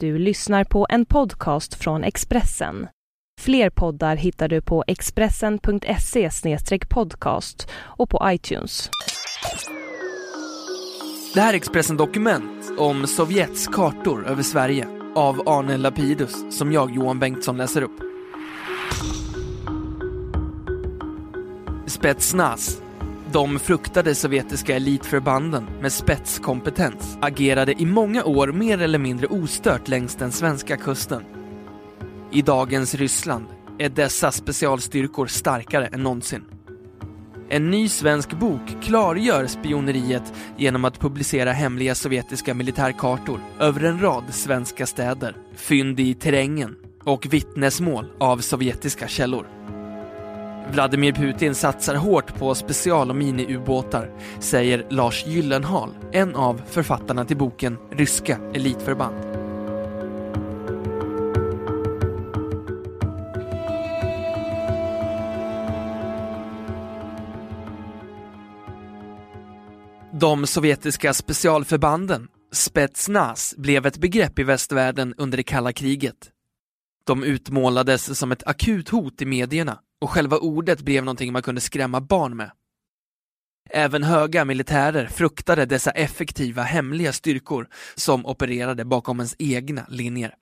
Du lyssnar på en podcast från Expressen. Fler poddar hittar du på expressen.se podcast och på iTunes. Det här är Expressen Dokument om Sovjets kartor över Sverige av Arne Lapidus som jag, Johan Bengtsson, läser upp. Spetsnaz de fruktade sovjetiska elitförbanden med spetskompetens agerade i många år mer eller mindre ostört längs den svenska kusten. I dagens Ryssland är dessa specialstyrkor starkare än någonsin. En ny svensk bok klargör spioneriet genom att publicera hemliga sovjetiska militärkartor över en rad svenska städer, fynd i terrängen och vittnesmål av sovjetiska källor. Vladimir Putin satsar hårt på special och miniubåtar, säger Lars Gyllenhaal, en av författarna till boken Ryska elitförband. De sovjetiska specialförbanden, Spetsnaz, blev ett begrepp i västvärlden under det kalla kriget. De utmålades som ett akut hot i medierna och själva ordet blev någonting man kunde skrämma barn med. Även höga militärer fruktade dessa effektiva hemliga styrkor som opererade bakom ens egna linjer.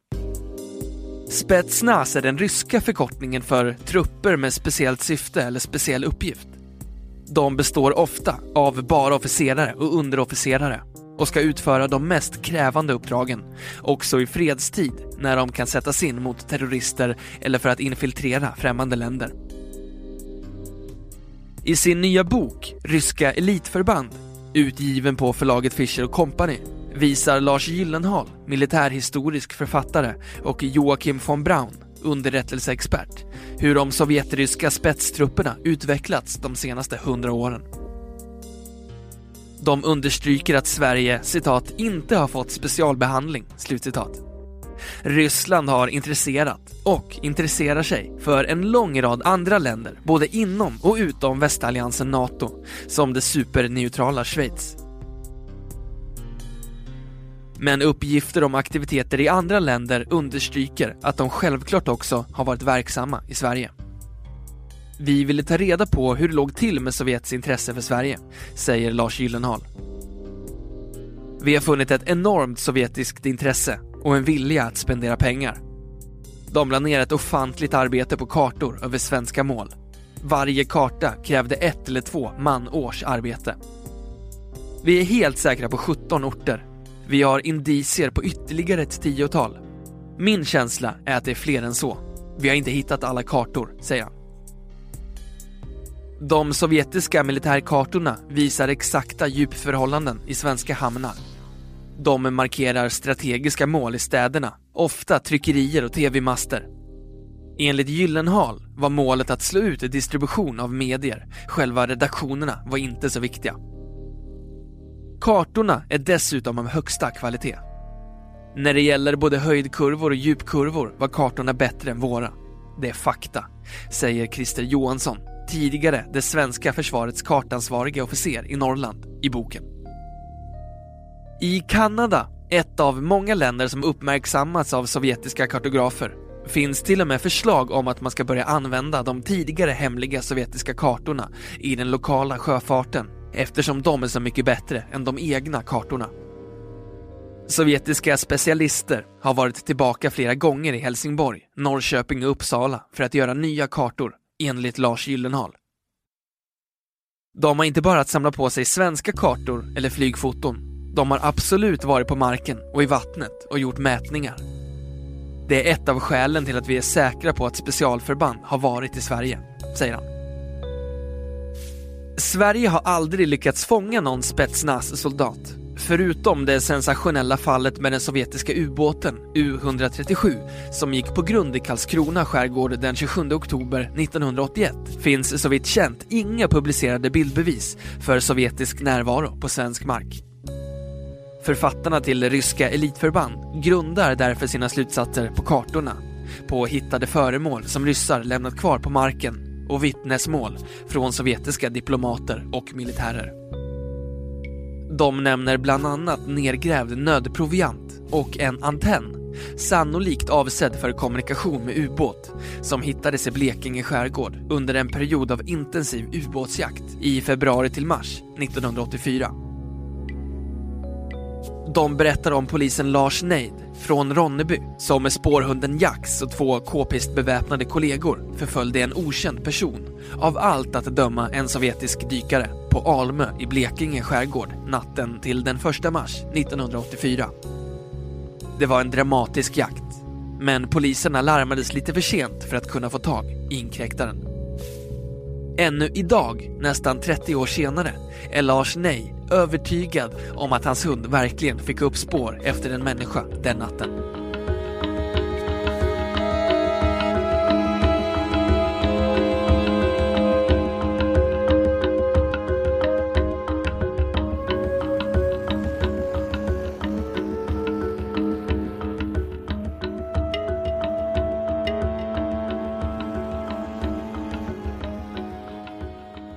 Spetsnaz är den ryska förkortningen för trupper med speciellt syfte eller speciell uppgift. De består ofta av bara officerare och underofficerare och ska utföra de mest krävande uppdragen, också i fredstid när de kan sättas in mot terrorister eller för att infiltrera främmande länder. I sin nya bok Ryska elitförband, utgiven på förlaget Fischer Company, visar Lars Gyllenhaal, militärhistorisk författare, och Joakim von Braun, underrättelseexpert, hur de sovjetryska spetstrupperna utvecklats de senaste hundra åren. De understryker att Sverige, citat, inte har fått specialbehandling, slutcitat. Ryssland har intresserat och intresserar sig för en lång rad andra länder, både inom och utom västalliansen NATO, som det superneutrala Schweiz. Men uppgifter om aktiviteter i andra länder understryker att de självklart också har varit verksamma i Sverige. Vi ville ta reda på hur det låg till med Sovjets intresse för Sverige, säger Lars Gyllenhaal. Vi har funnit ett enormt sovjetiskt intresse och en vilja att spendera pengar. De la ner ett ofantligt arbete på kartor över svenska mål. Varje karta krävde ett eller två manårs arbete. Vi är helt säkra på 17 orter. Vi har indicier på ytterligare ett tiotal. Min känsla är att det är fler än så. Vi har inte hittat alla kartor, säger han. De sovjetiska militärkartorna visar exakta djupförhållanden i svenska hamnar. De markerar strategiska mål i städerna, ofta tryckerier och tv-master. Enligt Gyllenhaal var målet att slå ut distribution av medier, själva redaktionerna var inte så viktiga. Kartorna är dessutom av högsta kvalitet. När det gäller både höjdkurvor och djupkurvor var kartorna bättre än våra. Det är fakta, säger Christer Johansson, tidigare det svenska försvarets kartansvarige officer i Norrland, i boken. I Kanada, ett av många länder som uppmärksammats av sovjetiska kartografer, finns till och med förslag om att man ska börja använda de tidigare hemliga sovjetiska kartorna i den lokala sjöfarten eftersom de är så mycket bättre än de egna kartorna. Sovjetiska specialister har varit tillbaka flera gånger i Helsingborg, Norrköping och Uppsala för att göra nya kartor, enligt Lars Gyllenhaal. De har inte bara att samla på sig svenska kartor eller flygfoton de har absolut varit på marken och i vattnet och gjort mätningar. Det är ett av skälen till att vi är säkra på att specialförband har varit i Sverige, säger han. Sverige har aldrig lyckats fånga någon Spetsnaz-soldat, förutom det sensationella fallet med den sovjetiska ubåten U-137 som gick på grund i Karlskrona skärgård den 27 oktober 1981 finns så vitt känt inga publicerade bildbevis för sovjetisk närvaro på svensk mark. Författarna till ryska elitförband grundar därför sina slutsatser på kartorna, på hittade föremål som ryssar lämnat kvar på marken och vittnesmål från sovjetiska diplomater och militärer. De nämner bland annat nergrävd nödproviant och en antenn sannolikt avsedd för kommunikation med ubåt, som hittades i Blekinge skärgård under en period av intensiv ubåtsjakt i februari till mars 1984. De berättar om polisen Lars Neid från Ronneby som med spårhunden Jax och två k-pist beväpnade kollegor förföljde en okänd person, av allt att döma en sovjetisk dykare, på Almö i Blekinge skärgård natten till den 1 mars 1984. Det var en dramatisk jakt, men poliserna larmades lite för sent för att kunna få tag i inkräktaren. Ännu idag, nästan 30 år senare, är Lars Nej övertygad om att hans hund verkligen fick upp spår efter en människa den natten.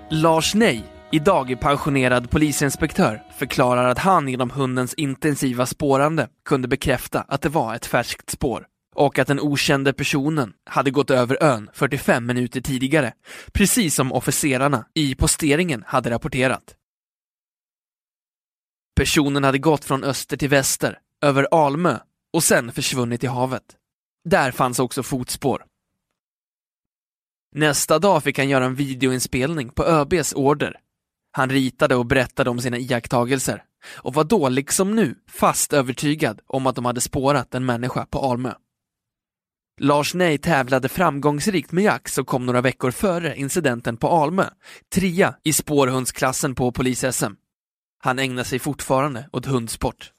Lars Nej, idag pensionerad polisinspektör, förklarar att han genom hundens intensiva spårande kunde bekräfta att det var ett färskt spår och att den okände personen hade gått över ön 45 minuter tidigare, precis som officerarna i posteringen hade rapporterat. Personen hade gått från öster till väster, över Almö och sen försvunnit i havet. Där fanns också fotspår. Nästa dag fick han göra en videoinspelning på ÖBs order. Han ritade och berättade om sina iakttagelser och var då, liksom nu, fast övertygad om att de hade spårat en människa på Almö. Lars Ney tävlade framgångsrikt med Jax och kom några veckor före incidenten på Almö, trea i spårhundsklassen på polis-SM. Han ägnar sig fortfarande åt hundsport.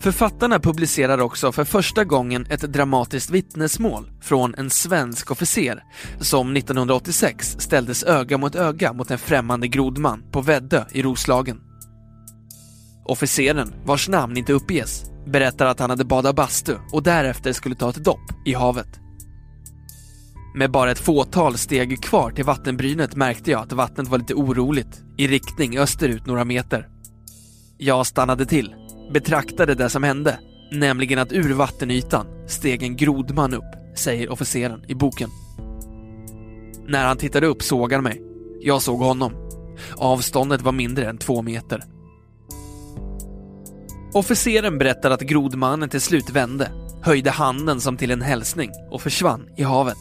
Författarna publicerar också för första gången ett dramatiskt vittnesmål från en svensk officer som 1986 ställdes öga mot öga mot en främmande grodman på Väddö i Roslagen. Officeren, vars namn inte uppges, berättar att han hade badat bastu och därefter skulle ta ett dopp i havet. Med bara ett fåtal steg kvar till vattenbrynet märkte jag att vattnet var lite oroligt, i riktning österut några meter. Jag stannade till betraktade det som hände, nämligen att ur vattenytan steg en grodman upp, säger officeren i boken. När han tittade upp såg han mig. Jag såg honom. Avståndet var mindre än två meter. Officeren berättar att grodmannen till slut vände, höjde handen som till en hälsning och försvann i havet.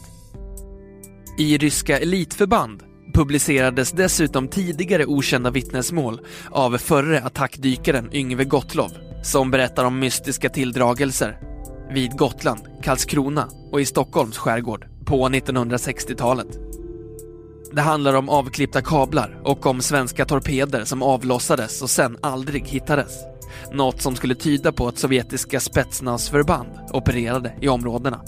I ryska elitförband publicerades dessutom tidigare okända vittnesmål av förre attackdykaren Yngve Gottlov som berättar om mystiska tilldragelser vid Gotland, Karlskrona och i Stockholms skärgård på 1960-talet. Det handlar om avklippta kablar och om svenska torpeder som avlossades och sen aldrig hittades. Något som skulle tyda på att sovjetiska spetsnazförband opererade i områdena.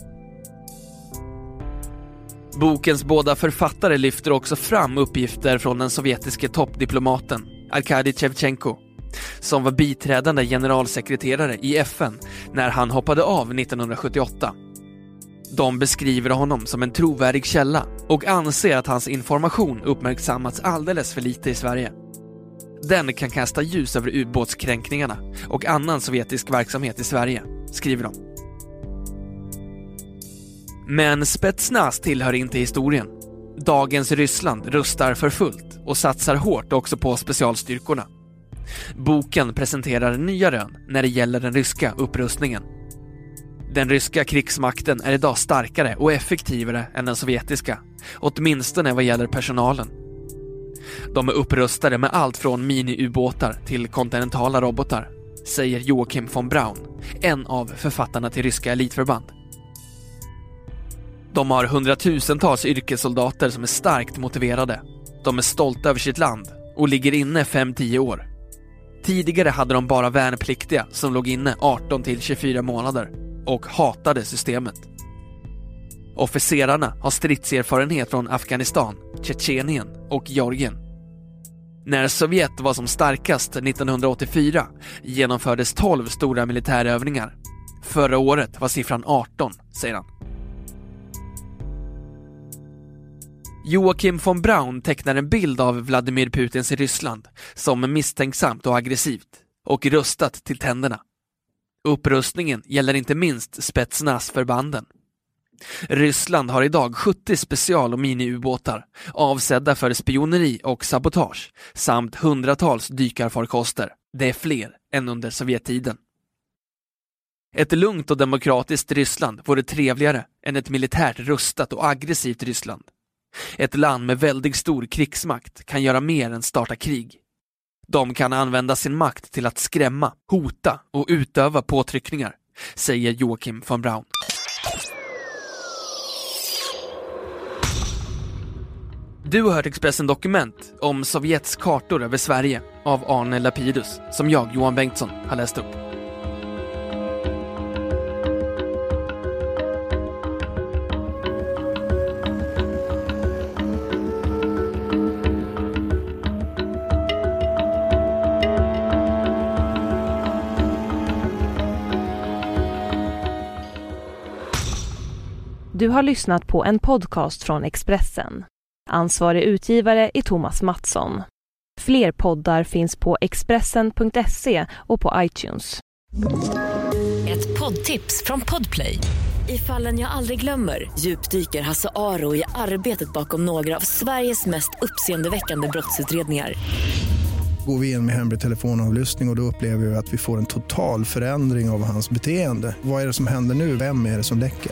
Bokens båda författare lyfter också fram uppgifter från den sovjetiske toppdiplomaten Arkadij Shevchenko som var biträdande generalsekreterare i FN när han hoppade av 1978. De beskriver honom som en trovärdig källa och anser att hans information uppmärksammats alldeles för lite i Sverige. Den kan kasta ljus över ubåtskränkningarna och annan sovjetisk verksamhet i Sverige, skriver de. Men Spetsnaz tillhör inte historien. Dagens Ryssland rustar för fullt och satsar hårt också på specialstyrkorna. Boken presenterar nya rön när det gäller den ryska upprustningen. Den ryska krigsmakten är idag starkare och effektivare än den sovjetiska, åtminstone vad gäller personalen. De är upprustade med allt från miniubåtar till kontinentala robotar, säger Joakim von Braun, en av författarna till ryska elitförband. De har hundratusentals yrkessoldater som är starkt motiverade. De är stolta över sitt land och ligger inne 5-10 år. Tidigare hade de bara värnpliktiga som låg inne 18 till 24 månader och hatade systemet. Officerarna har stridserfarenhet från Afghanistan, Tjetjenien och Georgien. När Sovjet var som starkast 1984 genomfördes 12 stora militärövningar. Förra året var siffran 18, säger han. Joakim von Braun tecknar en bild av Vladimir Putins Ryssland som misstänksamt och aggressivt och rustat till tänderna. Upprustningen gäller inte minst Spetsnaz-förbanden. Ryssland har idag 70 special och miniubåtar avsedda för spioneri och sabotage samt hundratals dykarfarkoster. Det är fler än under Sovjettiden. Ett lugnt och demokratiskt Ryssland vore trevligare än ett militärt rustat och aggressivt Ryssland. Ett land med väldigt stor krigsmakt kan göra mer än starta krig. De kan använda sin makt till att skrämma, hota och utöva påtryckningar, säger Joakim von Braun. Du har hört Expressen Dokument om Sovjets kartor över Sverige av Arne Lapidus, som jag, Johan Bengtsson, har läst upp. Du har lyssnat på en podcast från Expressen. Ansvarig utgivare är Thomas Mattsson. Fler poddar finns på Expressen.se och på iTunes. Ett poddtips från Podplay. I fallen jag aldrig glömmer djupdyker Hasse Aro i arbetet bakom några av Sveriges mest uppseendeväckande brottsutredningar. Går vi in med hemlig telefonavlyssning och, och då upplever vi att vi får en total förändring av hans beteende. Vad är det som händer nu? Vem är det som läcker?